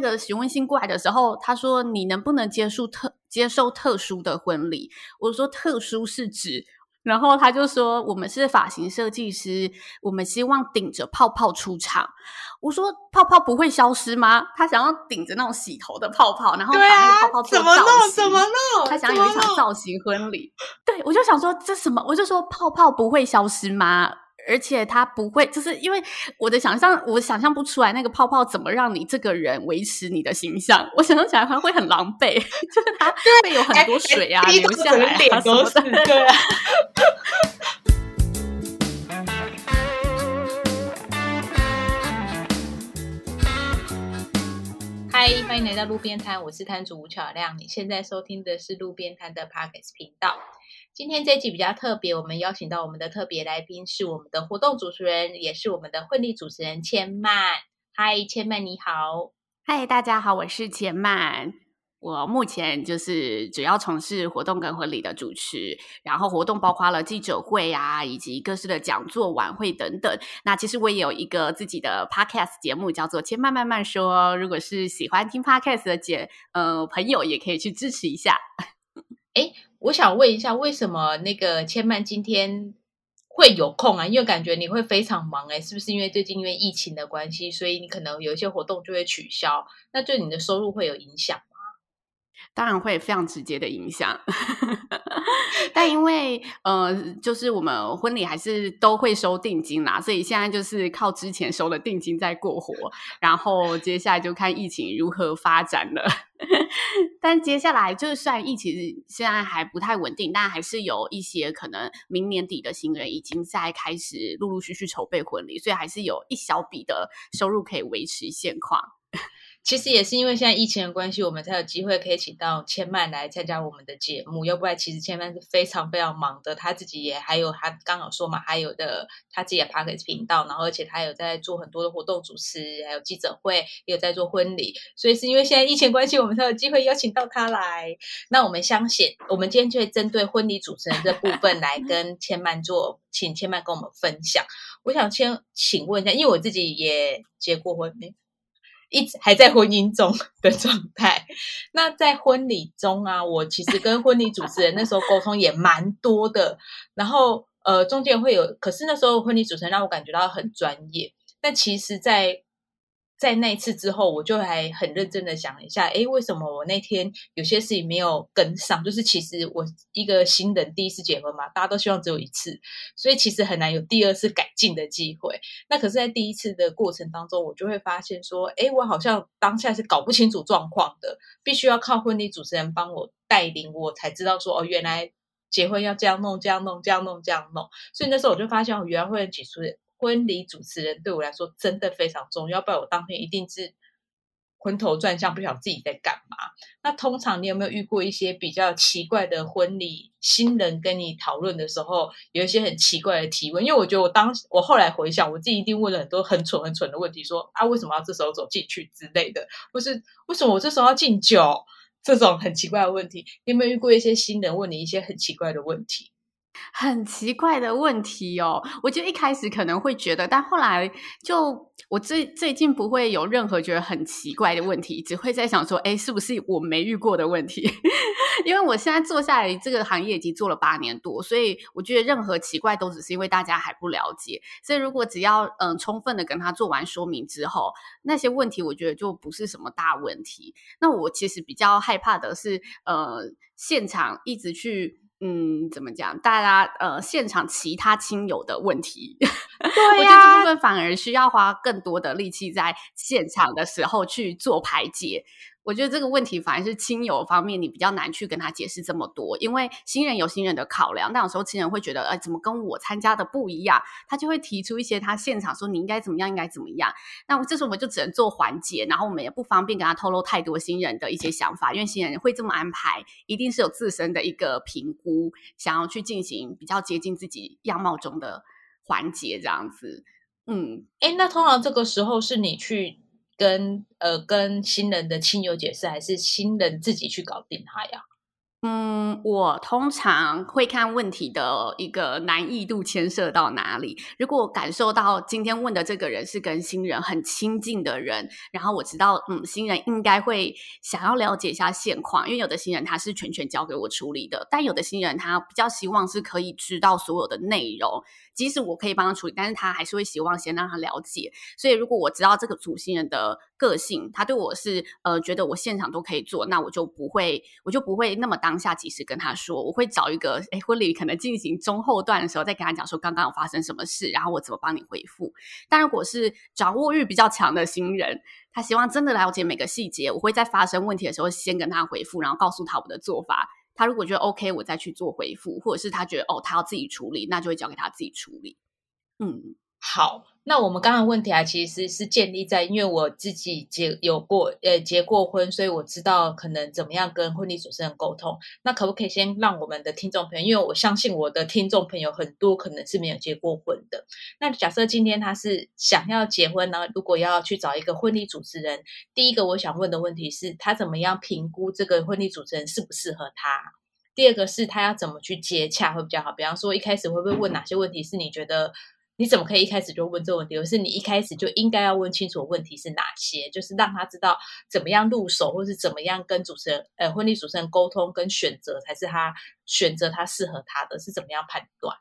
那个询问信过来的时候，他说你能不能接受特接受特殊的婚礼？我说特殊是指。然后他就说：“我们是发型设计师，我们希望顶着泡泡出场。”我说：“泡泡不会消失吗？”他想要顶着那种洗头的泡泡，然后把那个泡泡做造型。怎么弄？怎么弄？他想有一场造型婚礼。对，我就想说这什么？我就说泡泡不会消失吗？而且它不会，就是因为我的想象，我想象不出来那个泡泡怎么让你这个人维持你的形象。我想象起来它会很狼狈，就是它会有很多水啊流下来啊什么的。对啊。嗨，欢迎来到路边摊，我是摊主吴巧亮。你现在收听的是路边摊的 Pockets 频道。今天这集比较特别，我们邀请到我们的特别来宾是我们的活动主持人，也是我们的婚礼主持人千曼。嗨，千曼你好。嗨，大家好，我是千曼。我目前就是主要从事活动跟婚礼的主持，然后活动包括了记者会啊，以及各式的讲座、晚会等等。那其实我也有一个自己的 podcast 节目，叫做《千曼慢慢说》。如果是喜欢听 podcast 的姐呃朋友，也可以去支持一下。哎。我想问一下，为什么那个千曼今天会有空啊？因为感觉你会非常忙，哎，是不是因为最近因为疫情的关系，所以你可能有一些活动就会取消？那对你的收入会有影响？当然会非常直接的影响。但因为呃，就是我们婚礼还是都会收定金啦，所以现在就是靠之前收的定金在过活，然后接下来就看疫情如何发展了。但接下来就算疫情现在还不太稳定，但还是有一些可能明年底的新人已经在开始陆陆续续筹备婚礼，所以还是有一小笔的收入可以维持现况。其实也是因为现在疫情的关系，我们才有机会可以请到千曼来参加我们的节目。要不然，其实千曼是非常非常忙的，他自己也还有他刚好说嘛，还有的他自己的 p a r k e s 频道，然后而且他有在做很多的活动主持，还有记者会，也有在做婚礼。所以是因为现在疫情关系，我们才有机会邀请到他来。那我们相信，我们今天就会针对婚礼主持人这部分来跟千曼做，请千曼跟我们分享。我想先请问一下，因为我自己也结过婚。一直还在婚姻中的状态。那在婚礼中啊，我其实跟婚礼主持人那时候沟通也蛮多的。然后呃，中间会有，可是那时候婚礼主持人让我感觉到很专业。但其实，在在那一次之后，我就还很认真的想了一下，哎，为什么我那天有些事情没有跟上？就是其实我一个新人第一次结婚嘛，大家都希望只有一次，所以其实很难有第二次改进的机会。那可是，在第一次的过程当中，我就会发现说，哎，我好像当下是搞不清楚状况的，必须要靠婚礼主持人帮我带领，我才知道说，哦，原来结婚要这样弄，这样弄，这样弄，这样弄。所以那时候我就发现，原来会举出。婚礼主持人对我来说真的非常重要，要不然我当天一定是昏头转向，不晓得自己在干嘛。那通常你有没有遇过一些比较奇怪的婚礼新人跟你讨论的时候，有一些很奇怪的提问？因为我觉得我当我后来回想，我自己一定问了很多很蠢很蠢的问题，说啊为什么要这时候走进去之类的，或是为什么我这时候要敬酒这种很奇怪的问题？你有没有遇过一些新人问你一些很奇怪的问题？很奇怪的问题哦，我就一开始可能会觉得，但后来就我最最近不会有任何觉得很奇怪的问题，只会在想说，哎，是不是我没遇过的问题？因为我现在做下来这个行业已经做了八年多，所以我觉得任何奇怪都只是因为大家还不了解。所以如果只要嗯充分的跟他做完说明之后，那些问题我觉得就不是什么大问题。那我其实比较害怕的是，呃，现场一直去。嗯，怎么讲？大家呃，现场其他亲友的问题，对呀，这部分反而需要花更多的力气在现场的时候去做排解。我觉得这个问题反而是亲友方面，你比较难去跟他解释这么多，因为新人有新人的考量，但有时候亲人会觉得，哎，怎么跟我参加的不一样？他就会提出一些他现场说你应该怎么样，应该怎么样。那这时候我们就只能做缓解，然后我们也不方便跟他透露太多新人的一些想法，因为新人会这么安排，一定是有自身的一个评估，想要去进行比较接近自己样貌中的环节，这样子。嗯，哎，那通常这个时候是你去。跟呃跟新人的亲友解释，还是新人自己去搞定他呀？嗯，我通常会看问题的一个难易度牵涉到哪里。如果感受到今天问的这个人是跟新人很亲近的人，然后我知道，嗯，新人应该会想要了解一下现况，因为有的新人他是全权交给我处理的，但有的新人他比较希望是可以知道所有的内容。即使我可以帮他处理，但是他还是会希望先让他了解。所以，如果我知道这个主新人的个性，他对我是呃觉得我现场都可以做，那我就不会，我就不会那么当下及时跟他说。我会找一个哎婚礼可能进行中后段的时候，再跟他讲说刚刚有发生什么事，然后我怎么帮你回复。但如果是掌握欲比较强的新人，他希望真的了解每个细节，我会在发生问题的时候先跟他回复，然后告诉他我的做法。他如果觉得 OK，我再去做回复，或者是他觉得哦，他要自己处理，那就会交给他自己处理。嗯，好。那我们刚刚问题啊，其实是建立在因为我自己结有过呃结过婚，所以我知道可能怎么样跟婚礼主持人沟通。那可不可以先让我们的听众朋友，因为我相信我的听众朋友很多可能是没有结过婚的。那假设今天他是想要结婚呢，如果要去找一个婚礼主持人，第一个我想问的问题是，他怎么样评估这个婚礼主持人适不适合他？第二个是他要怎么去接洽会比较好？比方说一开始会不会问哪些问题是你觉得？你怎么可以一开始就问这个问题？而是你一开始就应该要问清楚问题是哪些，就是让他知道怎么样入手，或是怎么样跟主持人、呃，婚礼主持人沟通跟选择，才是他选择他适合他的，是怎么样判断？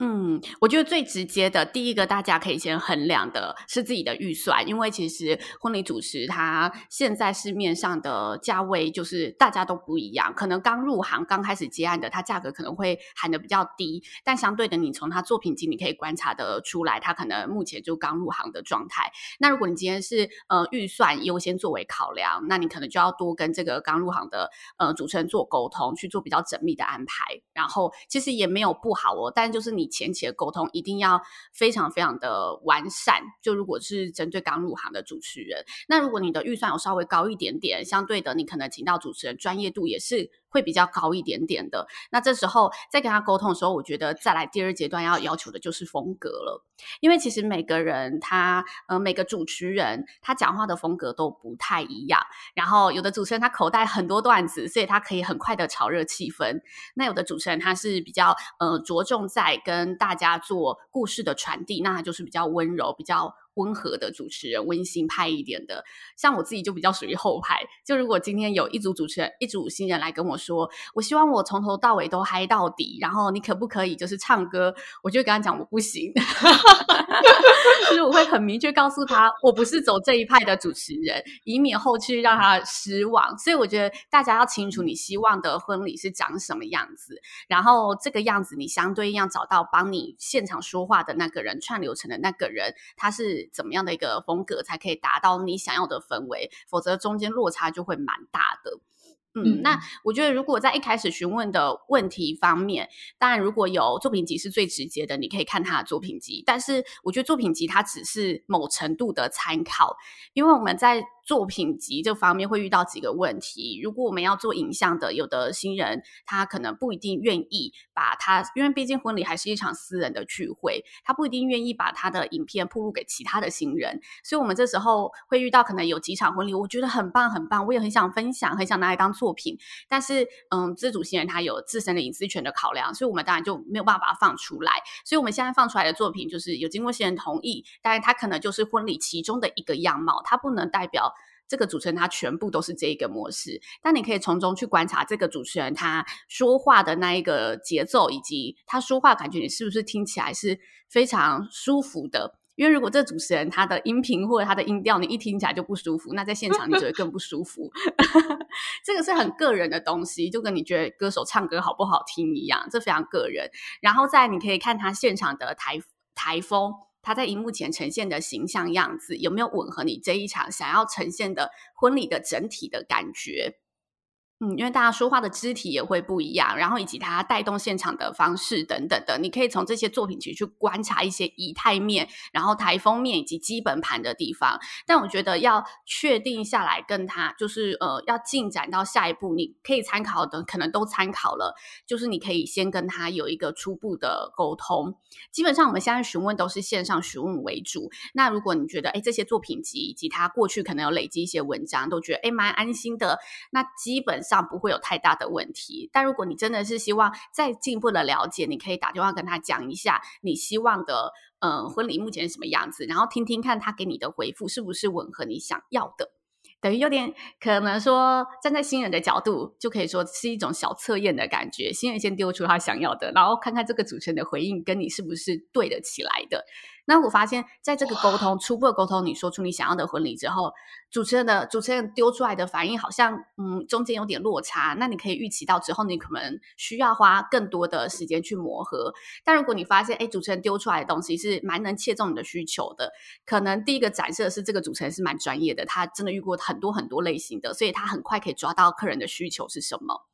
嗯，我觉得最直接的第一个，大家可以先衡量的是自己的预算，因为其实婚礼主持他现在市面上的价位就是大家都不一样，可能刚入行、刚开始接案的，他价格可能会喊的比较低，但相对的，你从他作品集你可以观察得出来，他可能目前就刚入行的状态。那如果你今天是呃预算优先作为考量，那你可能就要多跟这个刚入行的呃主持人做沟通，去做比较缜密的安排。然后其实也没有不好哦，但就是你。前期的沟通一定要非常非常的完善。就如果是针对刚入行的主持人，那如果你的预算有稍微高一点点，相对的，你可能请到主持人专业度也是。会比较高一点点的，那这时候在跟他沟通的时候，我觉得再来第二阶段要要求的就是风格了，因为其实每个人他呃每个主持人他讲话的风格都不太一样，然后有的主持人他口袋很多段子，所以他可以很快的炒热气氛，那有的主持人他是比较呃着重在跟大家做故事的传递，那他就是比较温柔比较。温和的主持人，温馨派一点的，像我自己就比较属于后派。就如果今天有一组主持人，一组新人来跟我说，我希望我从头到尾都嗨到底，然后你可不可以就是唱歌？我就跟他讲，我不行。就是我会很明确告诉他，我不是走这一派的主持人，以免后续让他失望。所以我觉得大家要清楚你希望的婚礼是长什么样子，然后这个样子你相对应要找到帮你现场说话的那个人，串流程的那个人，他是。怎么样的一个风格才可以达到你想要的氛围？否则中间落差就会蛮大的。嗯，那我觉得如果在一开始询问的问题方面，当然如果有作品集是最直接的，你可以看他的作品集。但是我觉得作品集它只是某程度的参考，因为我们在。作品集这方面会遇到几个问题。如果我们要做影像的，有的新人他可能不一定愿意把他，因为毕竟婚礼还是一场私人的聚会，他不一定愿意把他的影片铺露给其他的新人。所以，我们这时候会遇到可能有几场婚礼，我觉得很棒很棒，我也很想分享，很想拿来当作品。但是，嗯，自主新人他有自身的隐私权的考量，所以我们当然就没有办法放出来。所以，我们现在放出来的作品就是有经过新人同意，但是他可能就是婚礼其中的一个样貌，它不能代表。这个主持人他全部都是这一个模式，但你可以从中去观察这个主持人他说话的那一个节奏，以及他说话感觉你是不是听起来是非常舒服的。因为如果这主持人他的音频或者他的音调你一听起来就不舒服，那在现场你就会更不舒服。这个是很个人的东西，就跟你觉得歌手唱歌好不好听一样，这非常个人。然后在你可以看他现场的台台风。他在荧幕前呈现的形象样子有没有吻合你这一场想要呈现的婚礼的整体的感觉？嗯，因为大家说话的肢体也会不一样，然后以及他带动现场的方式等等的，你可以从这些作品集去观察一些仪态面，然后台风面以及基本盘的地方。但我觉得要确定下来，跟他就是呃要进展到下一步，你可以参考的可能都参考了，就是你可以先跟他有一个初步的沟通。基本上我们现在询问都是线上询问为主。那如果你觉得哎这些作品集以及他过去可能有累积一些文章，都觉得哎蛮安心的，那基本。上不会有太大的问题。但如果你真的是希望再进一步的了解，你可以打电话跟他讲一下你希望的呃婚礼目前什么样子，然后听听看他给你的回复是不是吻合你想要的。等于有点可能说，站在新人的角度，就可以说是一种小测验的感觉。新人先丢出他想要的，然后看看这个主持人的回应跟你是不是对得起来的。那我发现，在这个沟通初步的沟通，你说出你想要的婚礼之后，主持人的主持人丢出来的反应好像，嗯，中间有点落差。那你可以预期到之后，你可能需要花更多的时间去磨合。但如果你发现，哎，主持人丢出来的东西是蛮能切中你的需求的，可能第一个展示的是这个主持人是蛮专业的，他真的遇过很多很多类型的，所以他很快可以抓到客人的需求是什么。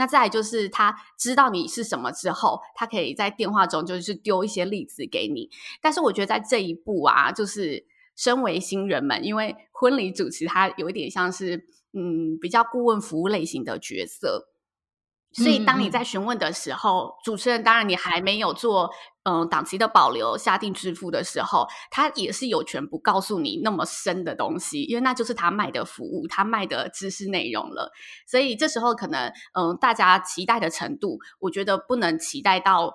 那再就是他知道你是什么之后，他可以在电话中就是丢一些例子给你。但是我觉得在这一步啊，就是身为新人们，因为婚礼主持他有一点像是嗯比较顾问服务类型的角色。所以，当你在询问的时候，主持人当然你还没有做嗯档期的保留、下定支付的时候，他也是有权不告诉你那么深的东西，因为那就是他卖的服务，他卖的知识内容了。所以这时候可能嗯，大家期待的程度，我觉得不能期待到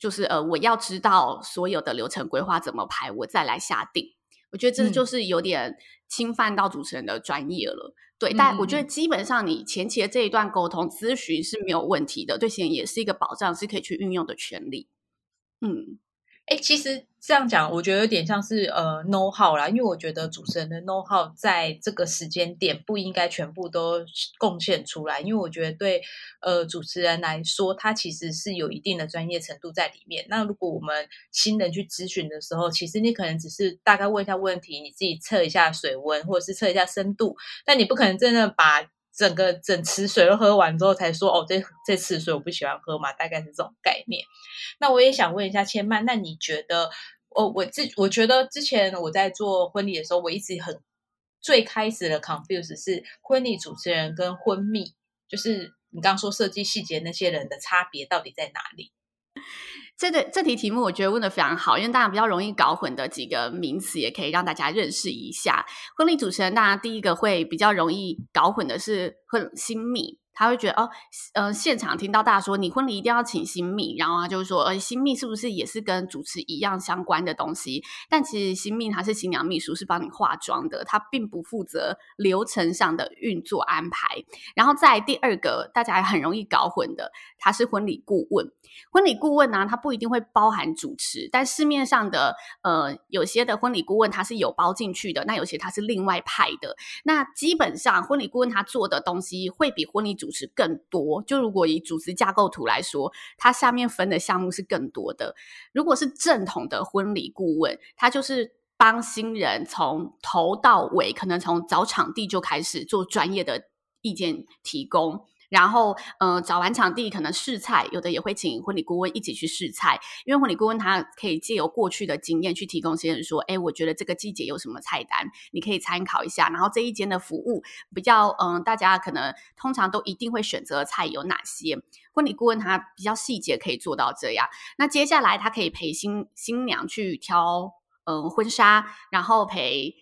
就是呃，我要知道所有的流程规划怎么排，我再来下定。我觉得这就是有点侵犯到主持人的专业了。对，但我觉得基本上你前期的这一段沟通咨询是没有问题的，对新人也是一个保障，是可以去运用的权利。嗯。哎，其实这样讲，我觉得有点像是呃 know how 啦，因为我觉得主持人的 know how 在这个时间点不应该全部都贡献出来，因为我觉得对呃主持人来说，他其实是有一定的专业程度在里面。那如果我们新人去咨询的时候，其实你可能只是大概问一下问题，你自己测一下水温，或者是测一下深度，但你不可能真的把。整个整池水都喝完之后才说哦，这这次水我不喜欢喝嘛，大概是这种概念。那我也想问一下千曼，那你觉得，哦，我之我觉得之前我在做婚礼的时候，我一直很最开始的 confuse 是婚礼主持人跟婚蜜，就是你刚刚说设计细节那些人的差别到底在哪里？这个这题题目我觉得问的非常好，因为大家比较容易搞混的几个名词，也可以让大家认识一下。婚礼主持人，大家第一个会比较容易搞混的是婚新密。他会觉得哦，呃，现场听到大家说你婚礼一定要请新密，然后他就说，呃，新密是不是也是跟主持一样相关的东西？但其实新密他是新娘秘书，是帮你化妆的，他并不负责流程上的运作安排。然后在第二个，大家很容易搞混的，他是婚礼顾问。婚礼顾问呢，他不一定会包含主持，但市面上的呃有些的婚礼顾问他是有包进去的，那有些他是另外派的。那基本上婚礼顾问他做的东西会比婚礼主持更多，就如果以主持架构图来说，它下面分的项目是更多的。如果是正统的婚礼顾问，他就是帮新人从头到尾，可能从找场地就开始做专业的意见提供。然后，嗯，找完场地可能试菜，有的也会请婚礼顾问一起去试菜，因为婚礼顾问他可以借由过去的经验去提供新人说，哎，我觉得这个季节有什么菜单，你可以参考一下。然后这一间的服务比较，嗯，大家可能通常都一定会选择菜有哪些？婚礼顾问他比较细节可以做到这样。那接下来他可以陪新新娘去挑，嗯，婚纱，然后陪，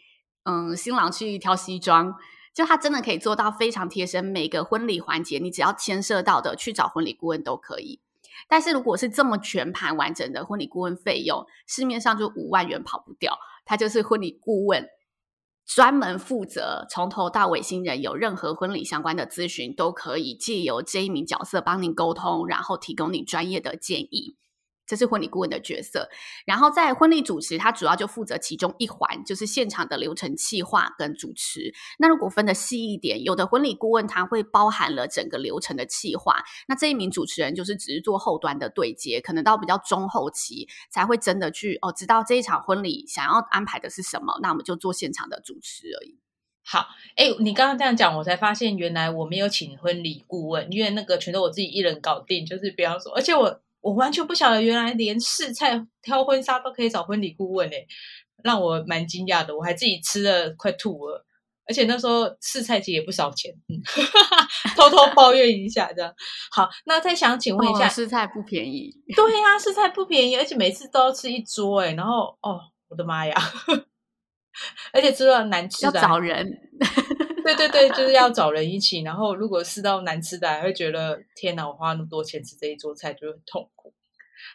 嗯，新郎去挑西装。就他真的可以做到非常贴身，每个婚礼环节你只要牵涉到的去找婚礼顾问都可以。但是如果是这么全盘完整的婚礼顾问费用，市面上就五万元跑不掉。他就是婚礼顾问，专门负责从头到尾新人有任何婚礼相关的咨询，都可以借由这一名角色帮您沟通，然后提供你专业的建议。这是婚礼顾问的角色，然后在婚礼主持，他主要就负责其中一环，就是现场的流程企划跟主持。那如果分的细一点，有的婚礼顾问他会包含了整个流程的企划，那这一名主持人就是只是做后端的对接，可能到比较中后期才会真的去哦，知道这一场婚礼想要安排的是什么，那我们就做现场的主持而已。好，哎，你刚刚这样讲，我才发现原来我没有请婚礼顾问，因为那个全都我自己一人搞定，就是比方说，而且我。我完全不晓得，原来连试菜、挑婚纱都可以找婚礼顾问诶，让我蛮惊讶的。我还自己吃了快吐了，而且那时候试菜其实也不少钱，嗯，偷偷抱怨一下这样。好，那再想请问一下，试菜不便宜？对呀，试菜不便宜，而且每次都要吃一桌诶，然后哦，我的妈呀，而且吃了难吃，要找人。对对对，就是要找人一起。然后如果吃到难吃的，还会觉得天哪，我花那么多钱吃这一桌菜，就很痛苦。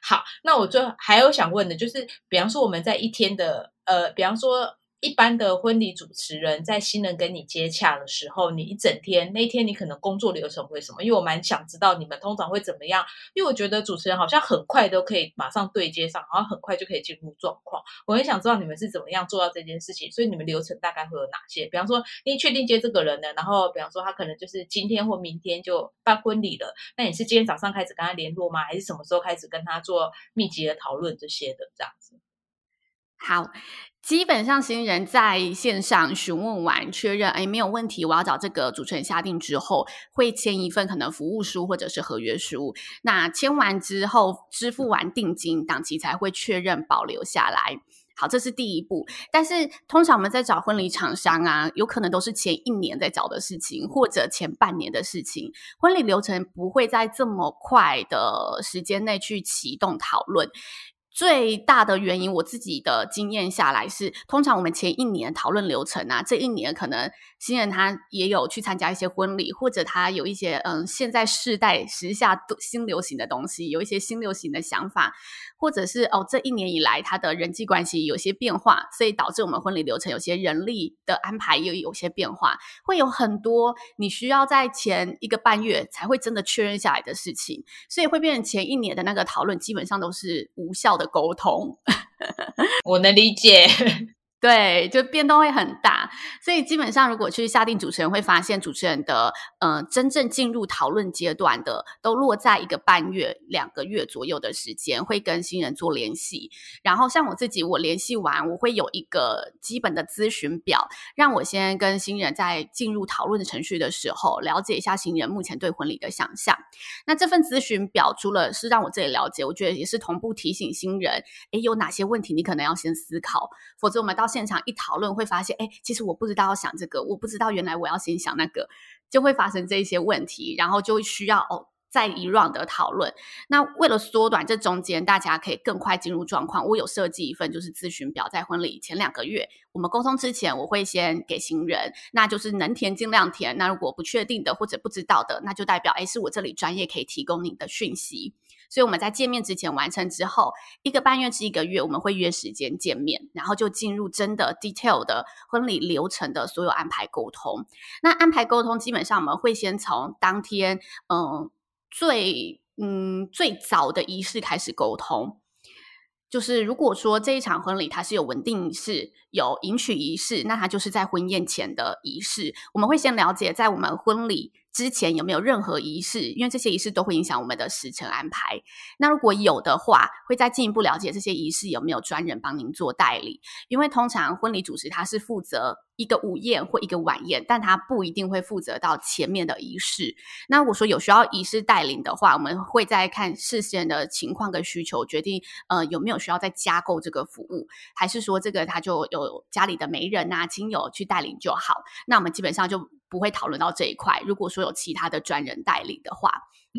好，那我最后还有想问的，就是比方说我们在一天的呃，比方说。一般的婚礼主持人在新人跟你接洽的时候，你一整天那一天你可能工作流程会什么？因为我蛮想知道你们通常会怎么样，因为我觉得主持人好像很快都可以马上对接上，好像很快就可以进入状况。我很想知道你们是怎么样做到这件事情，所以你们流程大概会有哪些？比方说，你确定接这个人了，然后比方说他可能就是今天或明天就办婚礼了，那你是今天早上开始跟他联络吗？还是什么时候开始跟他做密集的讨论这些的这样子？好。基本上新人在线上询问完确认，哎，没有问题，我要找这个主持人下定之后，会签一份可能服务书或者是合约书。那签完之后，支付完定金，档期才会确认保留下来。好，这是第一步。但是通常我们在找婚礼厂商啊，有可能都是前一年在找的事情，或者前半年的事情。婚礼流程不会在这么快的时间内去启动讨论。最大的原因，我自己的经验下来是，通常我们前一年讨论流程啊，这一年可能新人他也有去参加一些婚礼，或者他有一些嗯，现在世代时下新流行的东西，有一些新流行的想法。或者是哦，这一年以来他的人际关系有些变化，所以导致我们婚礼流程有些人力的安排又有些变化，会有很多你需要在前一个半月才会真的确认下来的事情，所以会变成前一年的那个讨论基本上都是无效的沟通。我能理解。对，就变动会很大，所以基本上如果去下定主持人，会发现主持人的呃真正进入讨论阶段的，都落在一个半月、两个月左右的时间，会跟新人做联系。然后像我自己，我联系完，我会有一个基本的咨询表，让我先跟新人在进入讨论程序的时候，了解一下新人目前对婚礼的想象。那这份咨询表除了是让我自己了解，我觉得也是同步提醒新人，诶，有哪些问题你可能要先思考，否则我们到现场一讨论，会发现，哎，其实我不知道要想这个，我不知道原来我要先想那个，就会发生这些问题，然后就需要哦再一 round 的讨论。那为了缩短这中间，大家可以更快进入状况，我有设计一份就是咨询表，在婚礼前两个月，我们沟通之前，我会先给新人，那就是能填尽量填。那如果不确定的或者不知道的，那就代表，哎，是我这里专业可以提供你的讯息。所以我们在见面之前完成之后，一个半月至一个月，我们会约时间见面，然后就进入真的 detail 的婚礼流程的所有安排沟通。那安排沟通基本上我们会先从当天，嗯，最嗯最早的仪式开始沟通。就是如果说这一场婚礼它是有稳定仪式、有迎娶仪式，那它就是在婚宴前的仪式。我们会先了解在我们婚礼。之前有没有任何仪式？因为这些仪式都会影响我们的时程安排。那如果有的话，会再进一步了解这些仪式有没有专人帮您做代理。因为通常婚礼主持他是负责一个午宴或一个晚宴，但他不一定会负责到前面的仪式。那如果说有需要仪式带领的话，我们会再看事先的情况跟需求，决定呃有没有需要再加购这个服务，还是说这个他就有家里的媒人啊亲友去带领就好。那我们基本上就。不会讨论到这一块。如果说有其他的专人代理的话，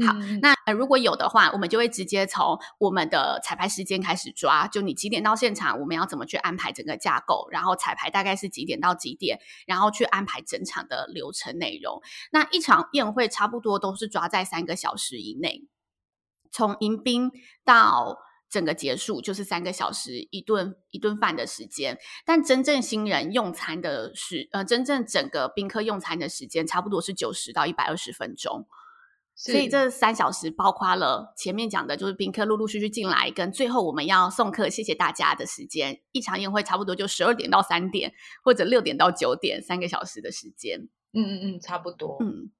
好，那如果有的话，我们就会直接从我们的彩排时间开始抓。就你几点到现场，我们要怎么去安排整个架构，然后彩排大概是几点到几点，然后去安排整场的流程内容。那一场宴会差不多都是抓在三个小时以内，从迎宾到。整个结束就是三个小时一顿一顿饭的时间，但真正新人用餐的时呃，真正整个宾客用餐的时间差不多是九十到一百二十分钟，所以这三小时包括了前面讲的就是宾客陆陆续续进来，跟最后我们要送客，谢谢大家的时间。一场宴会差不多就十二点到三点，或者六点到九点，三个小时的时间。嗯嗯嗯，差不多。嗯，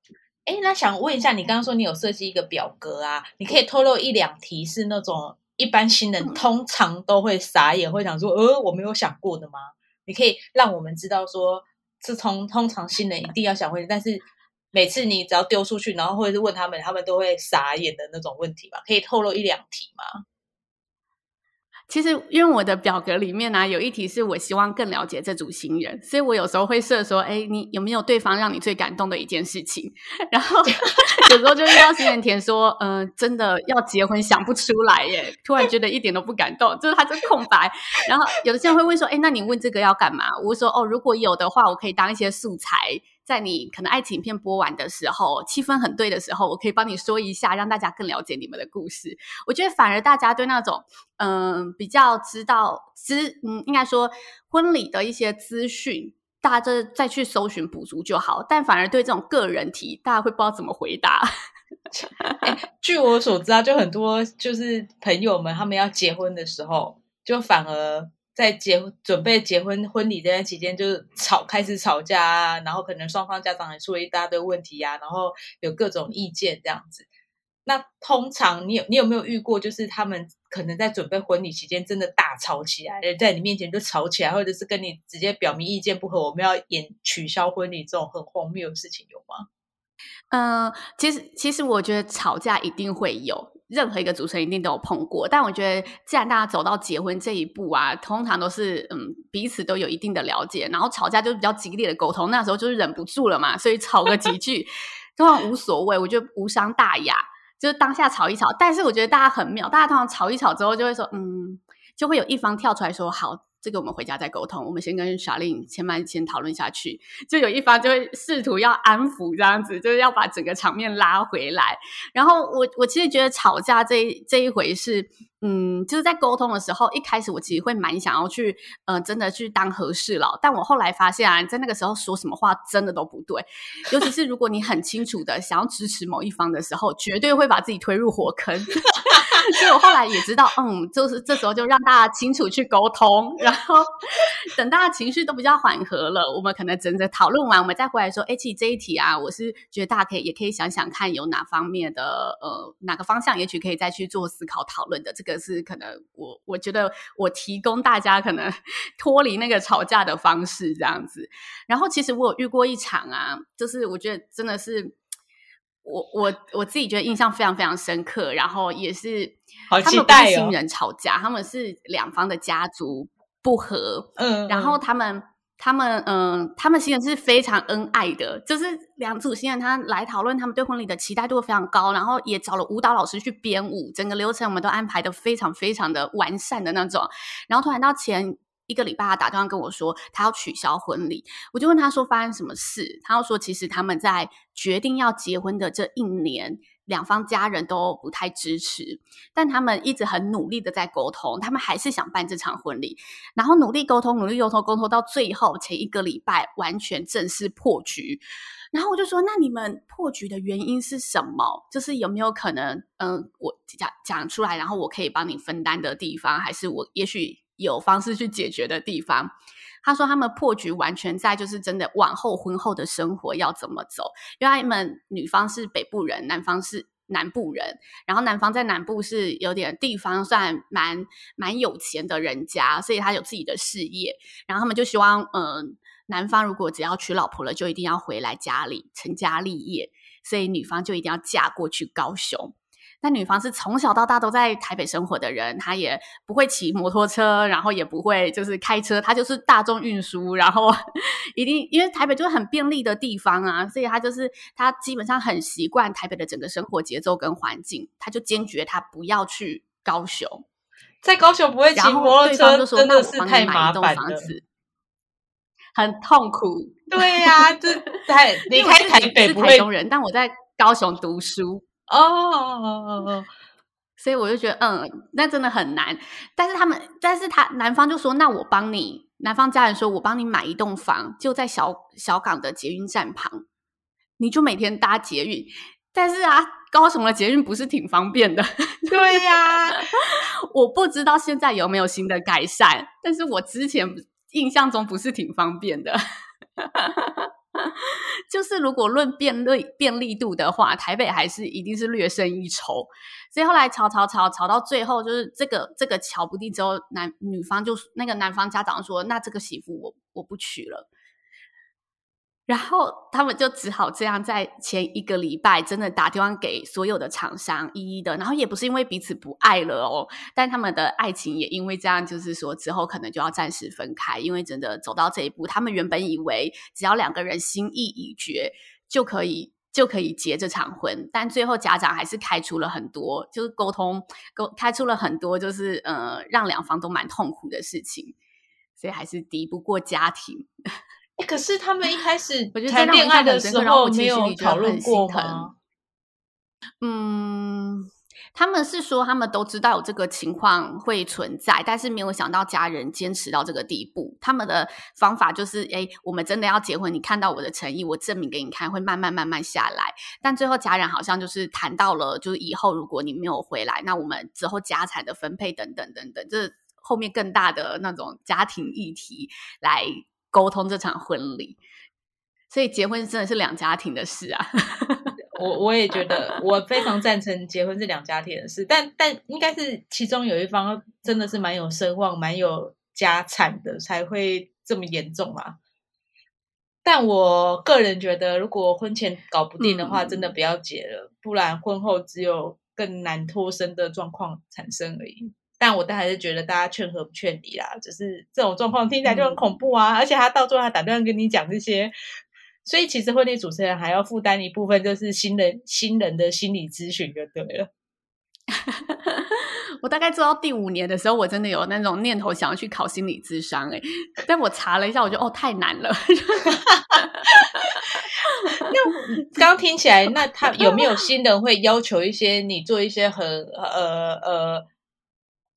哎，那想问一下，你刚刚说你有设计一个表格啊？你可以透露一两题是那种。一般新人通常都会傻眼，会想说：“呃，我没有想过的吗？”你可以让我们知道，说是从通常新人一定要想问，但是每次你只要丢出去，然后或者是问他们，他们都会傻眼的那种问题吧？可以透露一两题吗？其实，因为我的表格里面呢，有一题是我希望更了解这组新人，所以我有时候会设说：“哎，你有没有对方让你最感动的一件事情？” 然后 有时候就遇到新人填说：“嗯，真的要结婚想不出来耶，突然觉得一点都不感动，就是他这空白。”然后有的新人会问说：“哎，那你问这个要干嘛？”我说：“哦，如果有的话，我可以当一些素材。”在你可能爱情片播完的时候，气氛很对的时候，我可以帮你说一下，让大家更了解你们的故事。我觉得反而大家对那种嗯比较知道知嗯，应该说婚礼的一些资讯，大家就再去搜寻补足就好。但反而对这种个人题，大家会不知道怎么回答。据我所知啊，就很多就是朋友们他们要结婚的时候，就反而。在结准备结婚婚礼这段期间，就是吵开始吵架啊，然后可能双方家长也出了一大堆问题呀，然后有各种意见这样子。那通常你有你有没有遇过，就是他们可能在准备婚礼期间真的大吵起来，在你面前就吵起来，或者是跟你直接表明意见不合，我们要演取消婚礼这种很荒谬的事情有吗？嗯，其实其实我觉得吵架一定会有。任何一个主持人一定都有碰过，但我觉得，既然大家走到结婚这一步啊，通常都是嗯彼此都有一定的了解，然后吵架就是比较激烈的沟通，那时候就是忍不住了嘛，所以吵个几句，通常无所谓，我觉得无伤大雅，就是当下吵一吵。但是我觉得大家很妙，大家通常吵一吵之后就会说，嗯，就会有一方跳出来说好。这个我们回家再沟通。我们先跟小令千万先讨论下去，就有一方就会试图要安抚这样子，就是要把整个场面拉回来。然后我我其实觉得吵架这这一回是。嗯，就是在沟通的时候，一开始我其实会蛮想要去，呃，真的去当和事佬。但我后来发现啊，在那个时候说什么话真的都不对，尤其是如果你很清楚的想要支持某一方的时候，绝对会把自己推入火坑。所以我后来也知道，嗯，就是这时候就让大家清楚去沟通，然后等大家情绪都比较缓和了，我们可能整整讨论完，我们再回来说，哎，其实这一题啊，我是觉得大家可以也可以想想看，有哪方面的呃哪个方向，也许可以再去做思考讨论的这个。是可能我我觉得我提供大家可能 脱离那个吵架的方式这样子，然后其实我有遇过一场啊，就是我觉得真的是我我我自己觉得印象非常非常深刻，然后也是他们不是新人吵架，他们是两方的家族不和，嗯，然后他们。他们嗯，他们新人是非常恩爱的，就是两组新人他来讨论，他们对婚礼的期待度非常高，然后也找了舞蹈老师去编舞，整个流程我们都安排的非常非常的完善的那种。然后突然到前一个礼拜，他打电话跟我说，他要取消婚礼，我就问他说发生什么事，他要说其实他们在决定要结婚的这一年。两方家人都不太支持，但他们一直很努力的在沟通，他们还是想办这场婚礼，然后努力沟通，努力沟通，沟通到最后前一个礼拜完全正式破局。然后我就说：“那你们破局的原因是什么？就是有没有可能，嗯，我讲讲出来，然后我可以帮你分担的地方，还是我也许有方式去解决的地方？”他说：“他们破局完全在就是真的往后婚后的生活要怎么走，因为他们女方是北部人，男方是南部人，然后男方在南部是有点地方算蛮蛮有钱的人家，所以他有自己的事业，然后他们就希望，嗯，男方如果只要娶老婆了，就一定要回来家里成家立业，所以女方就一定要嫁过去高雄。”那女方是从小到大都在台北生活的人，她也不会骑摩托车，然后也不会就是开车，她就是大众运输，然后 一定因为台北就是很便利的地方啊，所以她就是她基本上很习惯台北的整个生活节奏跟环境，她就坚决她不要去高雄，在高雄不会骑摩托车，真的是太麻烦了，很痛苦。对呀，这 台离开台北是台中人，但我在高雄读书。哦，所以我就觉得，嗯，那真的很难。但是他们，但是他男方就说，那我帮你，男方家人说我帮你买一栋房，就在小小港的捷运站旁，你就每天搭捷运。但是啊，高雄的捷运不是挺方便的？对呀，我不知道现在有没有新的改善，但是我之前印象中不是挺方便的。就是如果论便利便利度的话，台北还是一定是略胜一筹。所以后来吵吵吵吵到最后，就是这个这个瞧不定之后，男女方就那个男方家长说：“那这个媳妇我我不娶了。”然后他们就只好这样，在前一个礼拜真的打电话给所有的厂商，一一的。然后也不是因为彼此不爱了哦，但他们的爱情也因为这样，就是说之后可能就要暂时分开。因为真的走到这一步，他们原本以为只要两个人心意已决，就可以就可以结这场婚。但最后家长还是开出了很多，就是沟通沟开出了很多，就是呃让两方都蛮痛苦的事情，所以还是敌不过家庭。哎，可是他们一开始我觉得谈恋爱的时候没有有讨论过吗？嗯。他们是说，他们都知道有这个情况会存在，但是没有想到家人坚持到这个地步。他们的方法就是：哎，我们真的要结婚，你看到我的诚意，我证明给你看，会慢慢慢慢下来。但最后家人好像就是谈到了，就是以后如果你没有回来，那我们之后家产的分配等等等等，这后面更大的那种家庭议题来沟通这场婚礼。所以结婚真的是两家庭的事啊。我我也觉得，我非常赞成结婚是两家庭的事，但但应该是其中有一方真的是蛮有声望、蛮有家产的，才会这么严重啊。但我个人觉得，如果婚前搞不定的话，真的不要结了，不然婚后只有更难脱身的状况产生而已。但我都还是觉得大家劝和不劝离啦，就是这种状况听起来就很恐怖啊，而且他到最后还打电话跟你讲这些。所以其实婚礼主持人还要负担一部分，就是新人新人的心理咨询就对了。我大概做到第五年的时候，我真的有那种念头想要去考心理咨商哎，但我查了一下，我觉得哦太难了。那 刚听起来，那他有没有新人会要求一些你做一些很呃呃？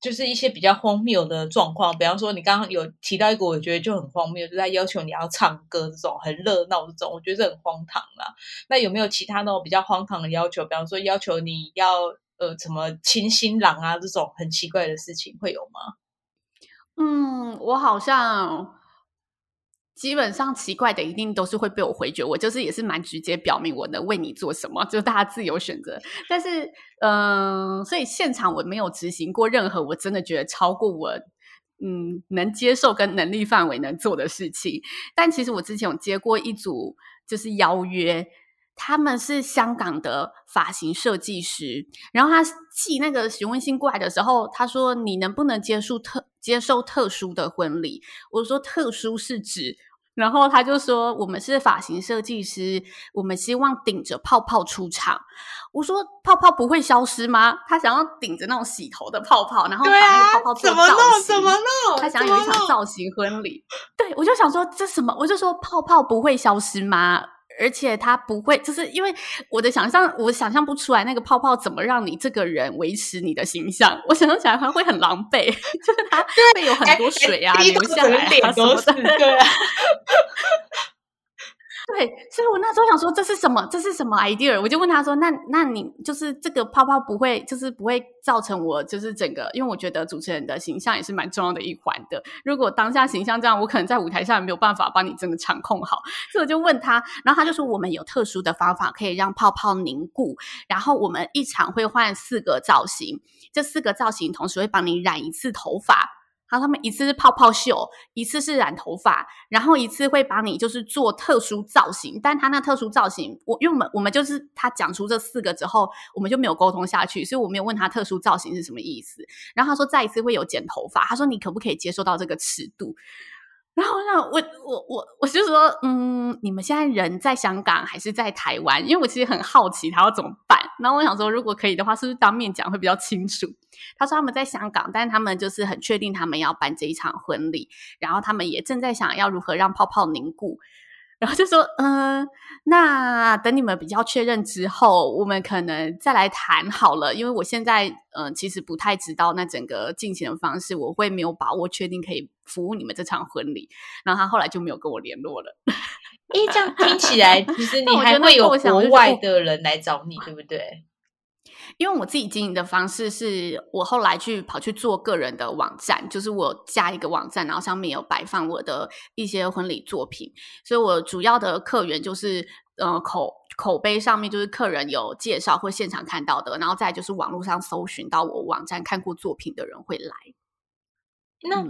就是一些比较荒谬的状况，比方说你刚刚有提到一个，我觉得就很荒谬，就在要求你要唱歌这种很热闹这种，我觉得很荒唐啦。那有没有其他那种比较荒唐的要求？比方说要求你要呃什么清新郎啊这种很奇怪的事情会有吗？嗯，我好像。基本上奇怪的一定都是会被我回绝，我就是也是蛮直接表明我能为你做什么，就大家自由选择。但是，嗯，所以现场我没有执行过任何我真的觉得超过我嗯能接受跟能力范围能做的事情。但其实我之前有接过一组就是邀约，他们是香港的发型设计师，然后他寄那个询问信过来的时候，他说你能不能接受特接受特殊的婚礼？我说特殊是指。然后他就说：“我们是发型设计师，我们希望顶着泡泡出场。”我说：“泡泡不会消失吗？”他想要顶着那种洗头的泡泡，然后把那个泡泡做造型。怎么弄？怎么弄？他想有一场造型婚礼。对，我就想说这什么？我就说泡泡不会消失吗？而且它不会，就是因为我的想象，我想象不出来那个泡泡怎么让你这个人维持你的形象。我想象起来还会很狼狈，就是它会有很多水啊流下来啊什么的。对。对，所以我那时候想说这是什么？这是什么 idea？我就问他说：“那那你就是这个泡泡不会，就是不会造成我就是整个，因为我觉得主持人的形象也是蛮重要的一环的。如果当下形象这样，我可能在舞台上也没有办法帮你真的场控好。所以我就问他，然后他就说我们有特殊的方法可以让泡泡凝固，然后我们一场会换四个造型，这四个造型同时会帮你染一次头发。”好，他们一次是泡泡秀，一次是染头发，然后一次会把你就是做特殊造型。但他那特殊造型，我因为我们我们就是他讲出这四个之后，我们就没有沟通下去，所以我没有问他特殊造型是什么意思。然后他说再一次会有剪头发，他说你可不可以接受到这个尺度？然后我想，我我我我就说，嗯，你们现在人在香港还是在台湾？因为我其实很好奇他要怎么办。然后我想说，如果可以的话，是不是当面讲会比较清楚？他说他们在香港，但是他们就是很确定他们要办这一场婚礼，然后他们也正在想要如何让泡泡凝固。然后就说，嗯，那等你们比较确认之后，我们可能再来谈好了。因为我现在，嗯，其实不太知道那整个进行的方式，我会没有把握确定可以服务你们这场婚礼。然后他后来就没有跟我联络了。诶，这样听起来，其实 你还会有国外的人来找你，对不对？因为我自己经营的方式是我后来去跑去做个人的网站，就是我加一个网站，然后上面有摆放我的一些婚礼作品，所以我主要的客源就是呃口口碑上面就是客人有介绍或现场看到的，然后再就是网络上搜寻到我网站看过作品的人会来。那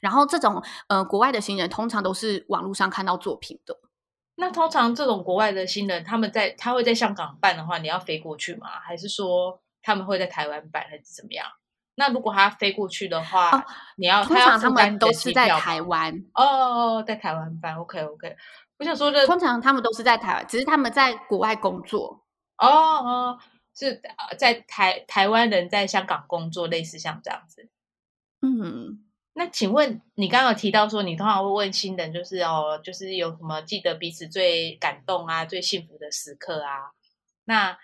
然后这种呃国外的新人通常都是网络上看到作品的。那通常这种国外的新人，他们在他会在香港办的话，你要飞过去吗？还是说他们会在台湾办，还是怎么样？那如果他飞过去的话，你要通常他们都是在台湾哦，在台湾办。OK OK，我想说的，通常他们都是在台湾，只是他们在国外工作哦哦，是在台台湾人在香港工作，类似像这样子。嗯。那请问你刚刚有提到说，你通常会问新人，就是哦，就是有什么记得彼此最感动啊、最幸福的时刻啊？那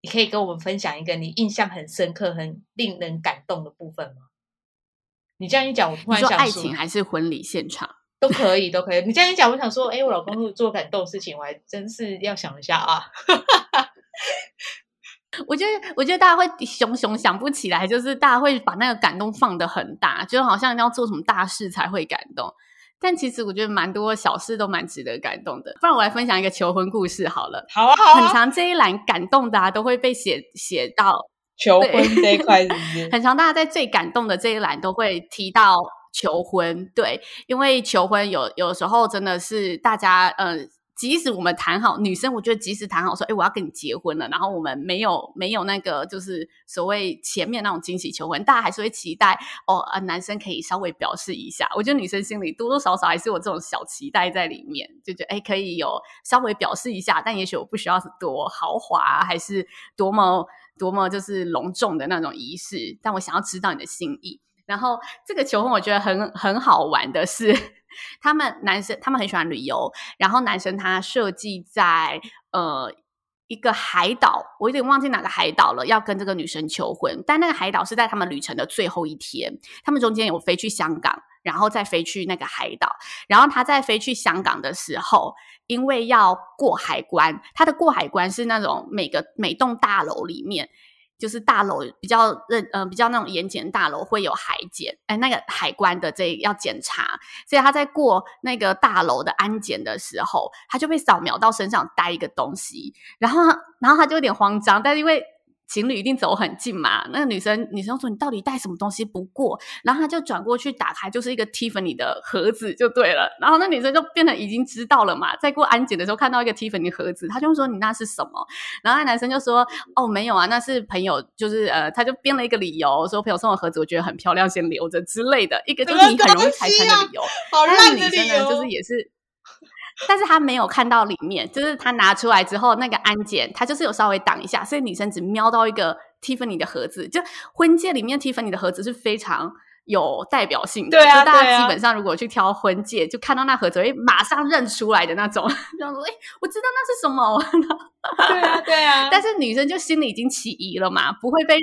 你可以跟我们分享一个你印象很深刻、很令人感动的部分吗？你这样一讲，我突然想爱情还是婚礼现场都可以，都可以。你这样一讲，我想说，哎，我老公做感动事情，我还真是要想一下啊。我觉得，我觉得大家会熊熊想不起来，就是大家会把那个感动放得很大，就好像要做什么大事才会感动。但其实我觉得蛮多小事都蛮值得感动的。不然我来分享一个求婚故事好了。好啊，好啊。很长这一栏感动的啊都会被写写到求婚这一块，很长大家在最感动的这一栏都会提到求婚。对，因为求婚有有时候真的是大家嗯。即使我们谈好，女生我觉得即使谈好说，哎，我要跟你结婚了，然后我们没有没有那个就是所谓前面那种惊喜求婚，大家还是会期待哦，呃，男生可以稍微表示一下。我觉得女生心里多多少少还是有这种小期待在里面，就觉得哎，可以有稍微表示一下，但也许我不需要多豪华，还是多么多么就是隆重的那种仪式，但我想要知道你的心意。然后这个求婚我觉得很很好玩的是。他们男生他们很喜欢旅游，然后男生他设计在呃一个海岛，我有点忘记哪个海岛了，要跟这个女生求婚。但那个海岛是在他们旅程的最后一天，他们中间有飞去香港，然后再飞去那个海岛。然后他在飞去香港的时候，因为要过海关，他的过海关是那种每个每栋大楼里面。就是大楼比较认呃比较那种严检大楼会有海检，哎，那个海关的这要检查，所以他在过那个大楼的安检的时候，他就被扫描到身上带一个东西，然后然后他就有点慌张，但是因为。情侣一定走很近嘛？那个女生，女生说：“你到底带什么东西不过？”然后他就转过去打开，就是一个 Tiffany 的盒子，就对了。然后那女生就变得已经知道了嘛。在过安检的时候看到一个 Tiffany 盒子，他就说：“你那是什么？”然后那男生就说：“哦，没有啊，那是朋友，就是呃，他就编了一个理由，说朋友送的盒子，我觉得很漂亮，先留着之类的。一个就是你很容易拆穿的理由。好烂的理由，就是也是。”但是他没有看到里面，就是他拿出来之后，那个安检他就是有稍微挡一下，所以女生只瞄到一个 Tiffany 的盒子。就婚戒里面 Tiffany 的盒子是非常有代表性的，对啊，大家基本上如果去挑婚戒，就看到那盒子会马上认出来的那种。然后说，哎，我知道那是什么。对啊，对啊。但是女生就心里已经起疑了嘛，不会被。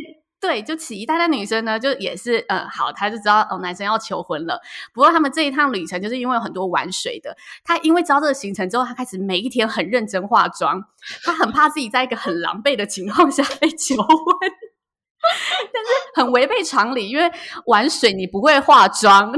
对，就起疑，但那女生呢，就也是，嗯，好，她就知道哦，男生要求婚了。不过他们这一趟旅程，就是因为有很多玩水的。她因为知道这个行程之后，她开始每一天很认真化妆。她很怕自己在一个很狼狈的情况下被求婚，但是很违背常理，因为玩水你不会化妆，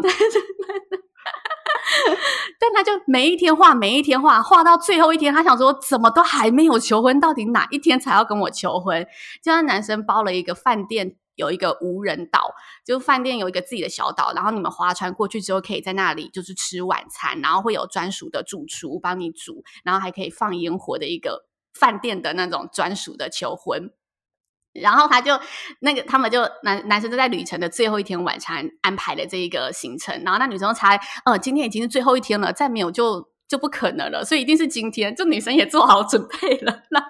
但他就每一天画，每一天画，画到最后一天，他想说怎么都还没有求婚，到底哪一天才要跟我求婚？就让男生包了一个饭店，有一个无人岛，就饭店有一个自己的小岛，然后你们划船过去之后，可以在那里就是吃晚餐，然后会有专属的主厨帮你煮，然后还可以放烟火的一个饭店的那种专属的求婚。然后他就那个，他们就男男生就在旅程的最后一天晚餐安排的这一个行程，然后那女生才，呃，今天已经是最后一天了，再没有就就不可能了，所以一定是今天。这女生也做好准备了，然后。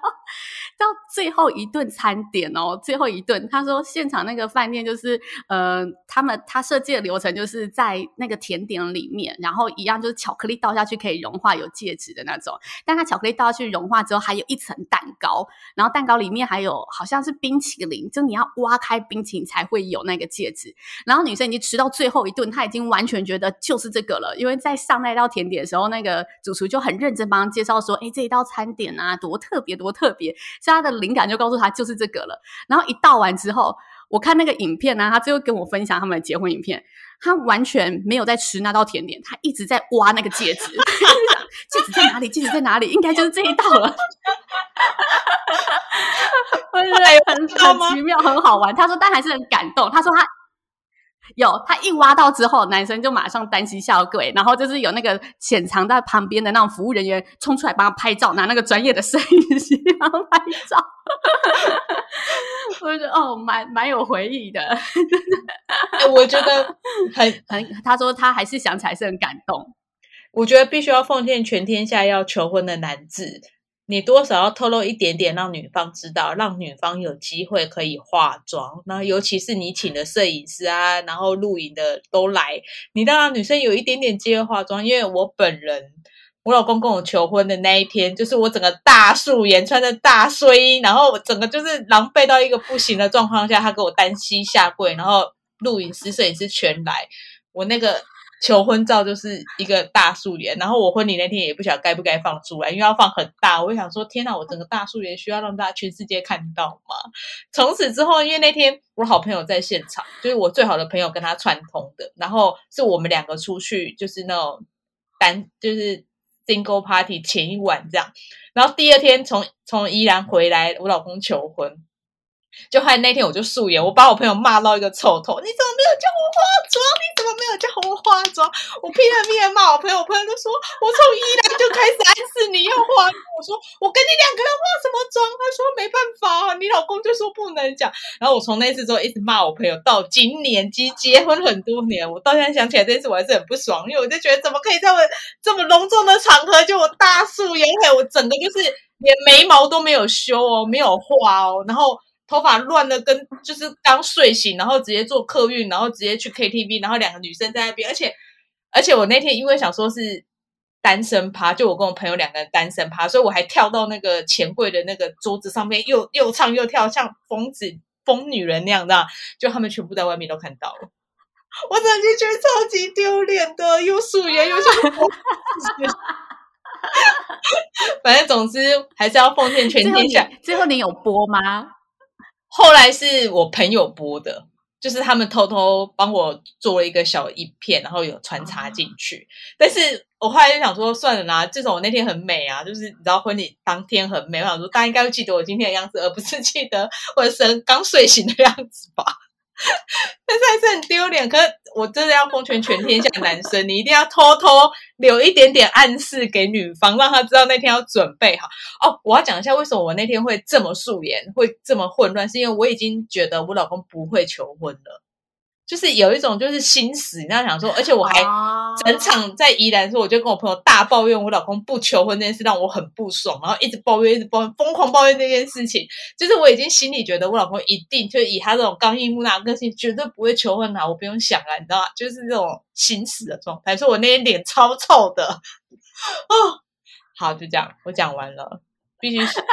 到最后一顿餐点哦，最后一顿，他说现场那个饭店就是，呃，他们他设计的流程就是在那个甜点里面，然后一样就是巧克力倒下去可以融化有戒指的那种，但它巧克力倒下去融化之后还有一层蛋糕，然后蛋糕里面还有好像是冰淇淋，就你要挖开冰淇淋才会有那个戒指。然后女生已经吃到最后一顿，她已经完全觉得就是这个了，因为在上那道甜点的时候，那个主厨就很认真帮她介绍说，哎，这一道餐点啊，多特别，多特别。他的灵感就告诉他就是这个了。然后一倒完之后，我看那个影片呢，他最后跟我分享他们的结婚影片，他完全没有在吃那道甜点，他一直在挖那个戒指，戒指在哪里？戒指在哪里？应该就是这一道了。很很奇妙，很好玩。他说，但还是很感动。他说他。有他一挖到之后，男生就马上单膝下跪，然后就是有那个潜藏在旁边的那种服务人员冲出来帮他拍照，拿那个专业的摄影机帮他拍照。我觉得哦，蛮蛮有回忆的。我觉得很 很，他说他还是想起来是很感动。我觉得必须要奉献全天下要求婚的男子，你多少要透露一点点，让女方知道，让女方有机会可以化妆。那尤其是你请的摄影师啊，然后录影的都来，你当然女生有一点点机会化妆。因为我本人，我老公跟我求婚的那一天，就是我整个大素颜，穿着大睡衣，然后整个就是狼狈到一个不行的状况下，他给我单膝下跪，然后录影师、摄影师全来，我那个。求婚照就是一个大素颜，然后我婚礼那天也不晓得该不该放出来，因为要放很大，我就想说天哪，我整个大素颜需要让大家全世界看到吗？从此之后，因为那天我好朋友在现场，就是我最好的朋友跟他串通的，然后是我们两个出去，就是那种单就是 single party 前一晚这样，然后第二天从从宜兰回来，我老公求婚。就害那天我就素颜，我把我朋友骂到一个臭头。你怎么没有叫我化妆？你怎么没有叫我化妆？我拼了命的骂我朋友，我朋友就说：“我从一来就开始暗示你要化。”我说：“我跟你两个人化什么妆？”他说：“没办法，你老公就说不能讲。”然后我从那次之后一直骂我朋友，到今年即结婚很多年，我到现在想起来这次我还是很不爽，因为我就觉得怎么可以在我这么隆重的场合就我大素颜，还我整个就是连眉毛都没有修哦，没有画哦，然后。头发乱的跟就是刚睡醒，然后直接坐客运，然后直接去 KTV，然后两个女生在那边，而且而且我那天因为想说是单身趴，就我跟我朋友两个人单身趴，所以我还跳到那个钱柜的那个桌子上面，又又唱又跳，像疯子疯女人那样的，就他们全部在外面都看到了，我整的觉得超级丢脸的，又素颜又像，反正总之还是要奉献全天下。最后你有播吗？后来是我朋友播的，就是他们偷偷帮我做了一个小影片，然后有穿插进去。但是我后来就想说，算了啦，至少我那天很美啊，就是你知道婚礼当天很美。我想说，大家应该会记得我今天的样子，而不是记得我的神刚睡醒的样子吧。但是还是很丢脸，可是我真的要奉劝全天下男生，你一定要偷偷留一点点暗示给女方，让她知道那天要准备好。哦，我要讲一下为什么我那天会这么素颜，会这么混乱，是因为我已经觉得我老公不会求婚了。就是有一种就是心死，你知道想说，而且我还整场在宜兰的时候，我就跟我朋友大抱怨我老公不求婚这件事，让我很不爽，然后一直抱怨，一直抱怨，疯狂抱怨这件事情。就是我已经心里觉得我老公一定就以他这种刚毅木讷个性，绝对不会求婚啊，我不用想了，你知道吗？就是这种心死的状态。所以我那天脸超臭的。哦，好，就这样，我讲完了。必须是，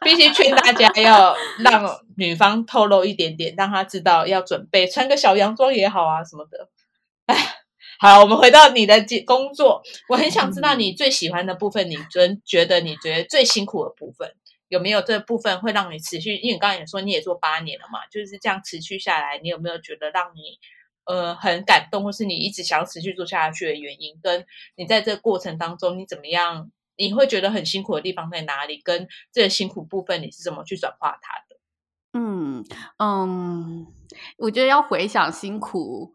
必须劝大家要让女方透露一点点，让她知道要准备穿个小洋装也好啊什么的。哎，好，我们回到你的工作，我很想知道你最喜欢的部分，你觉觉得你觉得最辛苦的部分有没有这部分会让你持续？因为你刚才也说你也做八年了嘛，就是这样持续下来，你有没有觉得让你呃很感动，或是你一直想要持续做下去的原因？跟你在这个过程当中，你怎么样？你会觉得很辛苦的地方在哪里？跟这个辛苦部分，你是怎么去转化它的？嗯嗯，我觉得要回想辛苦，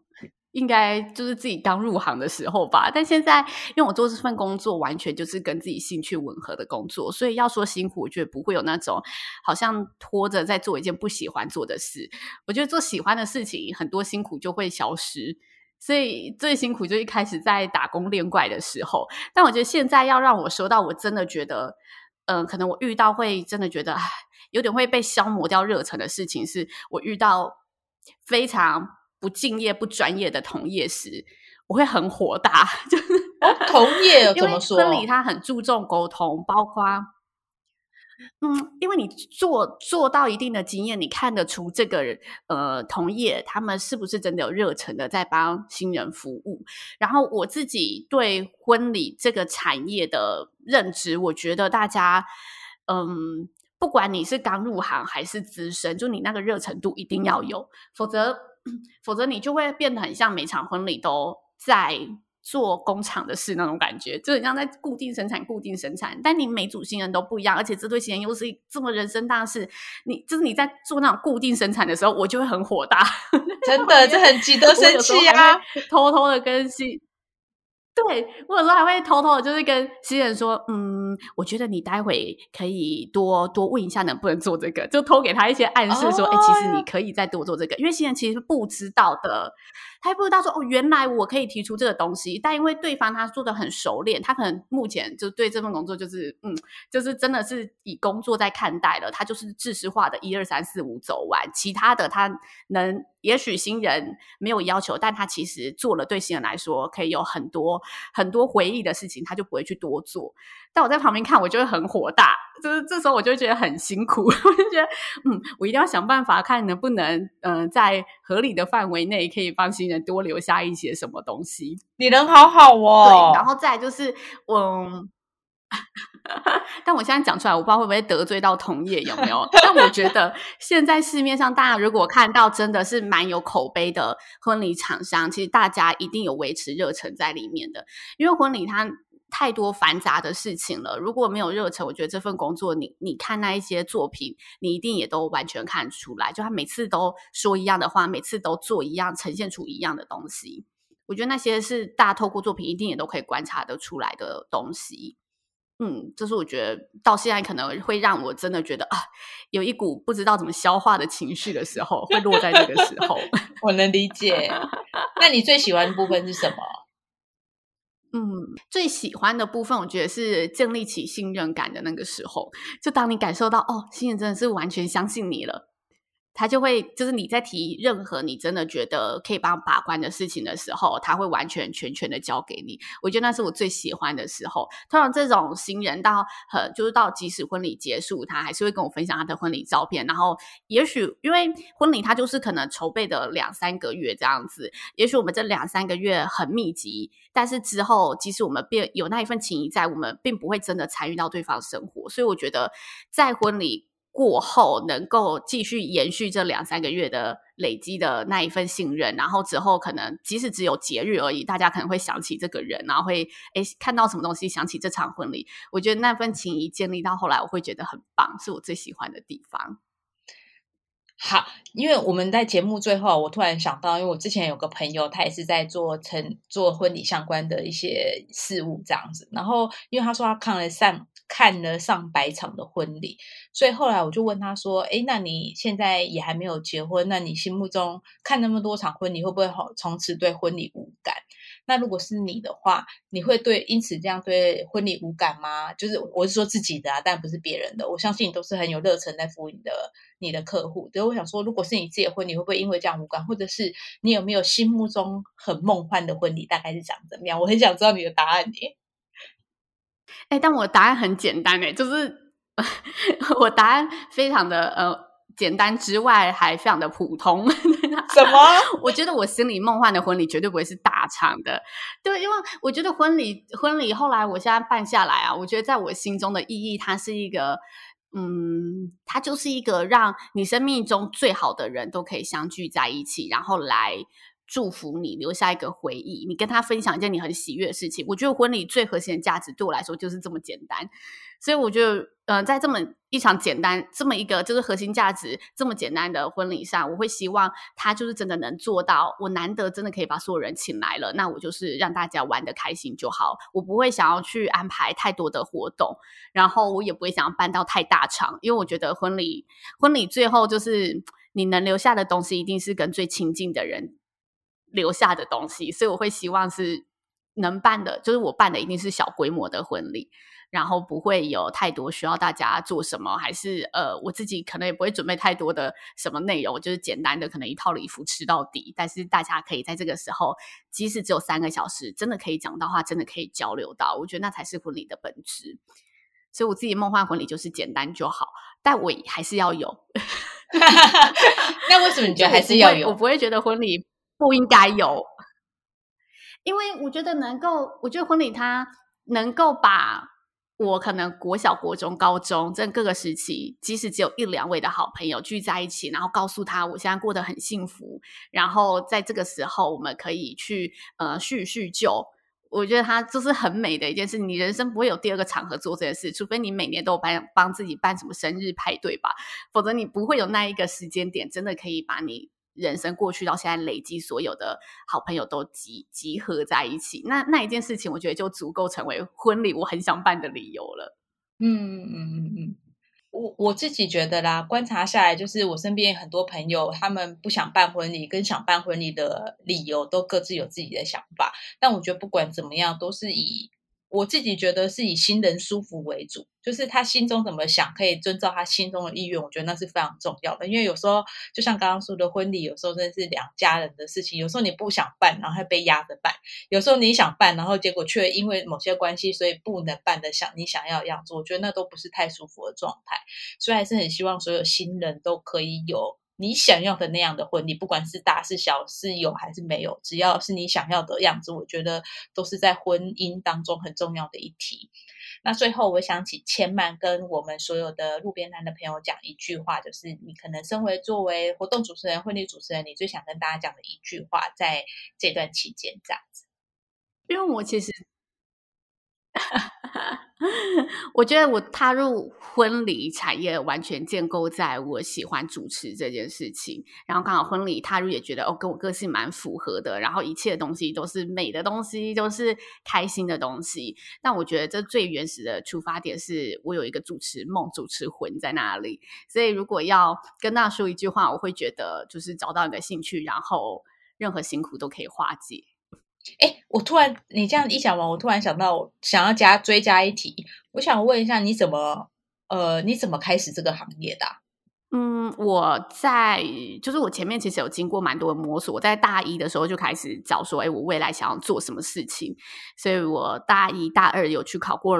应该就是自己刚入行的时候吧。但现在，因为我做这份工作，完全就是跟自己兴趣吻合的工作，所以要说辛苦，我觉得不会有那种好像拖着在做一件不喜欢做的事。我觉得做喜欢的事情，很多辛苦就会消失。所以最辛苦就一开始在打工练怪的时候，但我觉得现在要让我说到，我真的觉得，嗯，可能我遇到会真的觉得，有点会被消磨掉热忱的事情，是我遇到非常不敬业、不专业的同业时，我会很火大。就是哦同业怎么说？婚礼他很注重沟通，包括。嗯，因为你做做到一定的经验，你看得出这个呃同业他们是不是真的有热忱的在帮新人服务。然后我自己对婚礼这个产业的认知，我觉得大家嗯，不管你是刚入行还是资深，就你那个热程度一定要有，否则 否则你就会变得很像每场婚礼都在。做工厂的事那种感觉，就很像在固定生产、固定生产。但你每组新人都不一样，而且这对新人又是这么人生大事。你就是你在做那种固定生产的时候，我就会很火大。真的，这很值得 生气啊！偷偷的更新。对，我有时候还会偷偷的，就是跟新人说，嗯，我觉得你待会可以多多问一下能不能做这个，就偷给他一些暗示，说，哎，其实你可以再多做这个，因为新人其实是不知道的。他不知道说哦，原来我可以提出这个东西，但因为对方他做的很熟练，他可能目前就对这份工作就是嗯，就是真的是以工作在看待了，他就是知识化的一二三四五走完，其他的他能，也许新人没有要求，但他其实做了对新人来说可以有很多很多回忆的事情，他就不会去多做。但我在旁边看，我就会很火大，就是这时候我就觉得很辛苦，我就觉得嗯，我一定要想办法看能不能嗯，在合理的范围内可以帮新人多留下一些什么东西。你人好好哦，对，然后再就是嗯，但我现在讲出来，我不知道会不会得罪到同业有没有？但我觉得现在市面上大家如果看到真的是蛮有口碑的婚礼厂商，其实大家一定有维持热忱在里面的，因为婚礼它。太多繁杂的事情了，如果没有热忱，我觉得这份工作，你你看那一些作品，你一定也都完全看出来。就他每次都说一样的话，每次都做一样，呈现出一样的东西。我觉得那些是大家透过作品一定也都可以观察得出来的东西。嗯，就是我觉得到现在可能会让我真的觉得啊，有一股不知道怎么消化的情绪的时候，会落在这个时候。我能理解。那你最喜欢的部分是什么？嗯，最喜欢的部分，我觉得是建立起信任感的那个时候，就当你感受到哦，新人真的是完全相信你了。他就会，就是你在提任何你真的觉得可以帮把关的事情的时候，他会完全全权的交给你。我觉得那是我最喜欢的时候。通常这种新人到很就是到即使婚礼结束，他还是会跟我分享他的婚礼照片。然后也许因为婚礼他就是可能筹备的两三个月这样子，也许我们这两三个月很密集，但是之后即使我们变有那一份情谊在，我们并不会真的参与到对方生活。所以我觉得在婚礼。过后能够继续延续这两三个月的累积的那一份信任，然后之后可能即使只有节日而已，大家可能会想起这个人，然后会诶看到什么东西想起这场婚礼。我觉得那份情谊建立到后来，我会觉得很棒，是我最喜欢的地方。好，因为我们在节目最后，我突然想到，因为我之前有个朋友，他也是在做成做婚礼相关的一些事务这样子，然后因为他说他看了上看了上百场的婚礼，所以后来我就问他说：“哎，那你现在也还没有结婚，那你心目中看那么多场婚礼，会不会从此对婚礼无感？”那如果是你的话，你会对因此这样对婚礼无感吗？就是我是说自己的啊，但不是别人的。我相信你都是很有热忱在服务你的你的客户。所以我想说，如果是你自己的婚礼，会不会因为这样无感？或者是你有没有心目中很梦幻的婚礼，大概是长怎么样？我很想知道你的答案耶。哎，但我答案很简单哎，就是 我答案非常的呃。简单之外，还非常的普通。什么？我觉得我心里梦幻的婚礼绝对不会是大场的。对，因为我觉得婚礼婚礼后来我现在办下来啊，我觉得在我心中的意义，它是一个，嗯，它就是一个让你生命中最好的人都可以相聚在一起，然后来祝福你，留下一个回忆，你跟他分享一件你很喜悦的事情。我觉得婚礼最核心的价值对我来说就是这么简单。所以我觉得，呃，在这么一场简单、这么一个就是核心价值这么简单的婚礼上，我会希望他就是真的能做到。我难得真的可以把所有人请来了，那我就是让大家玩的开心就好。我不会想要去安排太多的活动，然后我也不会想要办到太大场，因为我觉得婚礼婚礼最后就是你能留下的东西，一定是跟最亲近的人留下的东西。所以我会希望是能办的，就是我办的一定是小规模的婚礼。然后不会有太多需要大家做什么，还是呃，我自己可能也不会准备太多的什么内容，就是简单的可能一套礼服吃到底。但是大家可以在这个时候，即使只有三个小时，真的可以讲到话，真的可以交流到，我觉得那才是婚礼的本质。所以我自己梦幻婚礼就是简单就好，但我还是要有。那为什么你觉得还是要有？我不会觉得婚礼不应该有，因为我觉得能够，我觉得婚礼它能够把。我可能国小、国中、高中，这各个时期，即使只有一两位的好朋友聚在一起，然后告诉他我现在过得很幸福，然后在这个时候，我们可以去呃叙叙旧。我觉得他就是很美的一件事。你人生不会有第二个场合做这件事，除非你每年都办帮自己办什么生日派对吧，否则你不会有那一个时间点，真的可以把你。人生过去到现在累积所有的好朋友都集集合在一起，那那一件事情，我觉得就足够成为婚礼我很想办的理由了。嗯嗯嗯嗯，我我自己觉得啦，观察下来，就是我身边很多朋友，他们不想办婚礼，跟想办婚礼的理由都各自有自己的想法。但我觉得不管怎么样，都是以。我自己觉得是以新人舒服为主，就是他心中怎么想，可以遵照他心中的意愿。我觉得那是非常重要的，因为有时候就像刚刚说的婚礼，有时候真的是两家人的事情。有时候你不想办，然后被压着办；有时候你想办，然后结果却因为某些关系，所以不能办的想你想要的样子。我觉得那都不是太舒服的状态，所以还是很希望所有新人都可以有。你想要的那样的婚礼，不管是大是小，是有还是没有，只要是你想要的样子，我觉得都是在婚姻当中很重要的一题。那最后，我想起千曼跟我们所有的路边摊的朋友讲一句话，就是你可能身为作为活动主持人、婚礼主持人，你最想跟大家讲的一句话，在这段期间这样子。因为我其实。我觉得我踏入婚礼产业，完全建构在我喜欢主持这件事情。然后刚好婚礼踏入，也觉得哦，跟我个性蛮符合的。然后一切东西都是美的东西，都是开心的东西。但我觉得这最原始的出发点是我有一个主持梦、主持魂在那里。所以如果要跟大家说一句话，我会觉得就是找到一个兴趣，然后任何辛苦都可以化解。哎，我突然你这样一讲完，我突然想到想要加追加一题，我想问一下，你怎么呃，你怎么开始这个行业的？嗯，我在就是我前面其实有经过蛮多的摸索，我在大一的时候就开始找说，哎，我未来想要做什么事情，所以我大一大二有去考过。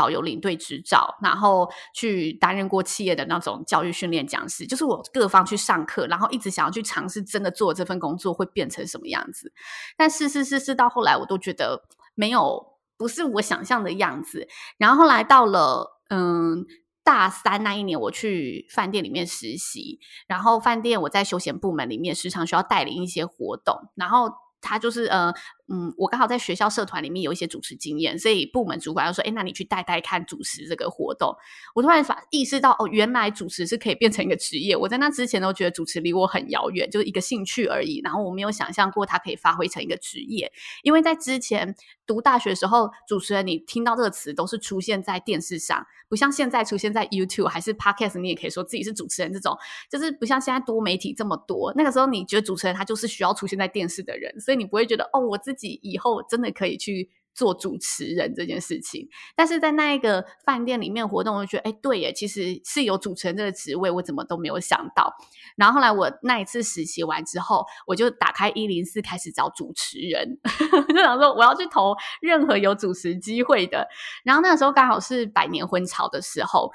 导游领队执照，然后去担任过企业的那种教育训练讲师，就是我各方去上课，然后一直想要去尝试真的做这份工作会变成什么样子。但试试试试到后来，我都觉得没有不是我想象的样子。然后后来到了嗯大三那一年，我去饭店里面实习，然后饭店我在休闲部门里面时常需要带领一些活动，然后。他就是呃嗯，我刚好在学校社团里面有一些主持经验，所以部门主管就说：“哎，那你去带带看主持这个活动。”我突然发意识到，哦，原来主持是可以变成一个职业。我在那之前都觉得主持离我很遥远，就是一个兴趣而已。然后我没有想象过它可以发挥成一个职业，因为在之前读大学的时候，主持人你听到这个词都是出现在电视上，不像现在出现在 YouTube 还是 Podcast，你也可以说自己是主持人。这种就是不像现在多媒体这么多。那个时候你觉得主持人他就是需要出现在电视的人。所以你不会觉得哦，我自己以后真的可以去做主持人这件事情。但是在那一个饭店里面活动，我就觉得，哎，对耶，其实是有主持人这个职位，我怎么都没有想到。然后后来我那一次实习完之后，我就打开一零四开始找主持人，就想说我要去投任何有主持机会的。然后那时候刚好是百年婚潮的时候。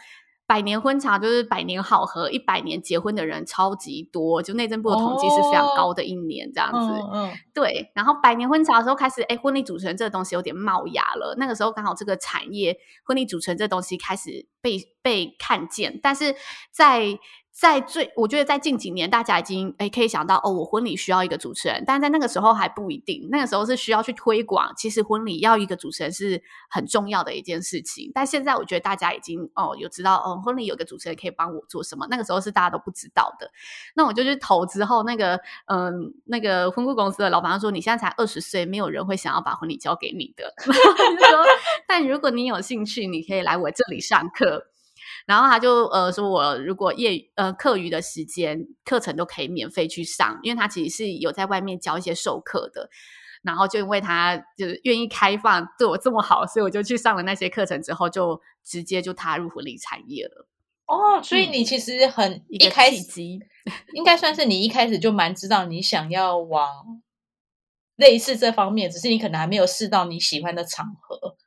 百年婚茶就是百年好合，一百年结婚的人超级多，就内政部的统计是非常高的一年这样子。嗯，对。然后百年婚茶的时候开始，哎，婚礼主持人这个东西有点冒芽了。那个时候刚好这个产业，婚礼主持人这东西开始被被看见，但是在。在最，我觉得在近几年，大家已经诶可以想到哦，我婚礼需要一个主持人，但在那个时候还不一定。那个时候是需要去推广，其实婚礼要一个主持人是很重要的一件事情。但现在我觉得大家已经哦有知道哦，婚礼有个主持人可以帮我做什么。那个时候是大家都不知道的。那我就去投之后，那个嗯，那个婚顾公司的老板说：“你现在才二十岁，没有人会想要把婚礼交给你的。”说：“ 但如果你有兴趣，你可以来我这里上课。”然后他就呃说，我如果业呃课余的时间课程都可以免费去上，因为他其实是有在外面教一些授课的。然后就因为他就是愿意开放对我这么好，所以我就去上了那些课程之后，就直接就踏入婚礼产业了。哦，所以你其实很一开始应该算是你一开始就蛮知道你想要往类似这方面，只是你可能还没有试到你喜欢的场合。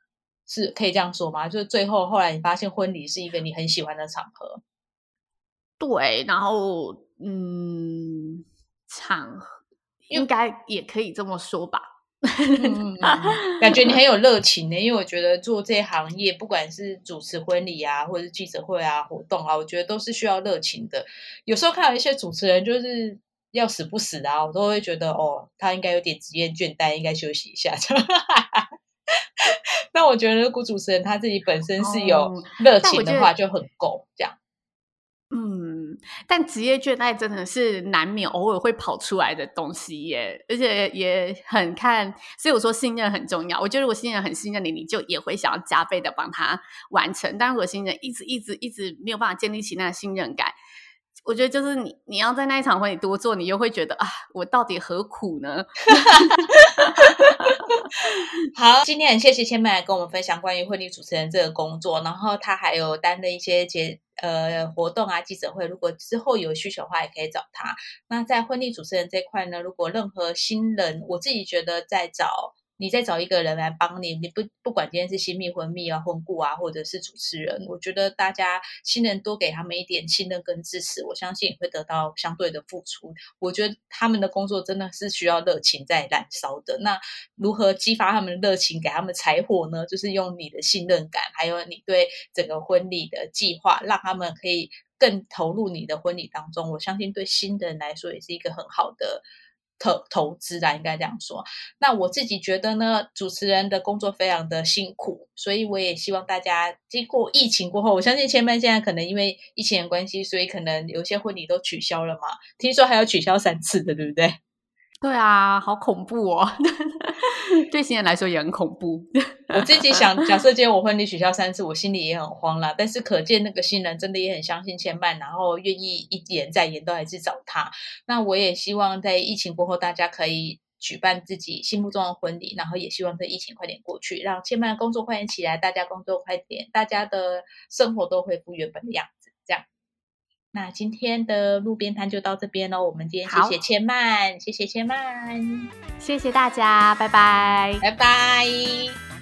是可以这样说吗？就是最后后来你发现婚礼是一个你很喜欢的场合，对，然后嗯，场合应该也可以这么说吧。感觉你很有热情呢，因为我觉得做这行业，不管是主持婚礼啊，或者是记者会啊、活动啊，我觉得都是需要热情的。有时候看到一些主持人就是要死不死啊，我都会觉得哦，他应该有点职业倦怠，应该休息一下。那我觉得，如果主持人他自己本身是有热情的话，就很够这样。嗯，但职业倦怠真的是难免偶尔会跑出来的东西耶，而且也很看，所以我说信任很重要。我觉得如果新人很信任你，你就也会想要加倍的帮他完成。但如果新人一直一直一直没有办法建立起那个信任感，我觉得就是你你要在那一场婚礼多做，你又会觉得啊，我到底何苦呢？好，今天很谢谢千妹来跟我们分享关于婚礼主持人这个工作，然后他还有担的一些节呃活动啊记者会，如果之后有需求的话，也可以找他。那在婚礼主持人这块呢，如果任何新人，我自己觉得在找。你再找一个人来帮你，你不不管今天是新密婚蜜啊、婚故啊，或者是主持人，我觉得大家新人多给他们一点信任跟支持，我相信会得到相对的付出。我觉得他们的工作真的是需要热情在燃烧的。那如何激发他们的热情，给他们柴火呢？就是用你的信任感，还有你对整个婚礼的计划，让他们可以更投入你的婚礼当中。我相信对新人来说也是一个很好的。投投资啦，应该这样说。那我自己觉得呢，主持人的工作非常的辛苦，所以我也希望大家经过疫情过后，我相信千帆现在可能因为疫情的关系，所以可能有些婚礼都取消了嘛。听说还要取消三次的，对不对？对啊，好恐怖哦！对新人来说也很恐怖。我自己想，假设今天我婚礼取消三次，我心里也很慌了。但是可见那个新人真的也很相信牵绊，然后愿意一言再言都还是找他。那我也希望在疫情过后，大家可以举办自己心目中的婚礼，然后也希望这疫情快点过去，让牵绊工作快点起来，大家工作快点，大家的生活都恢复原本的样子。这样。那今天的路边摊就到这边喽。我们今天谢谢千曼，谢谢千曼，谢谢大家，拜拜，拜拜。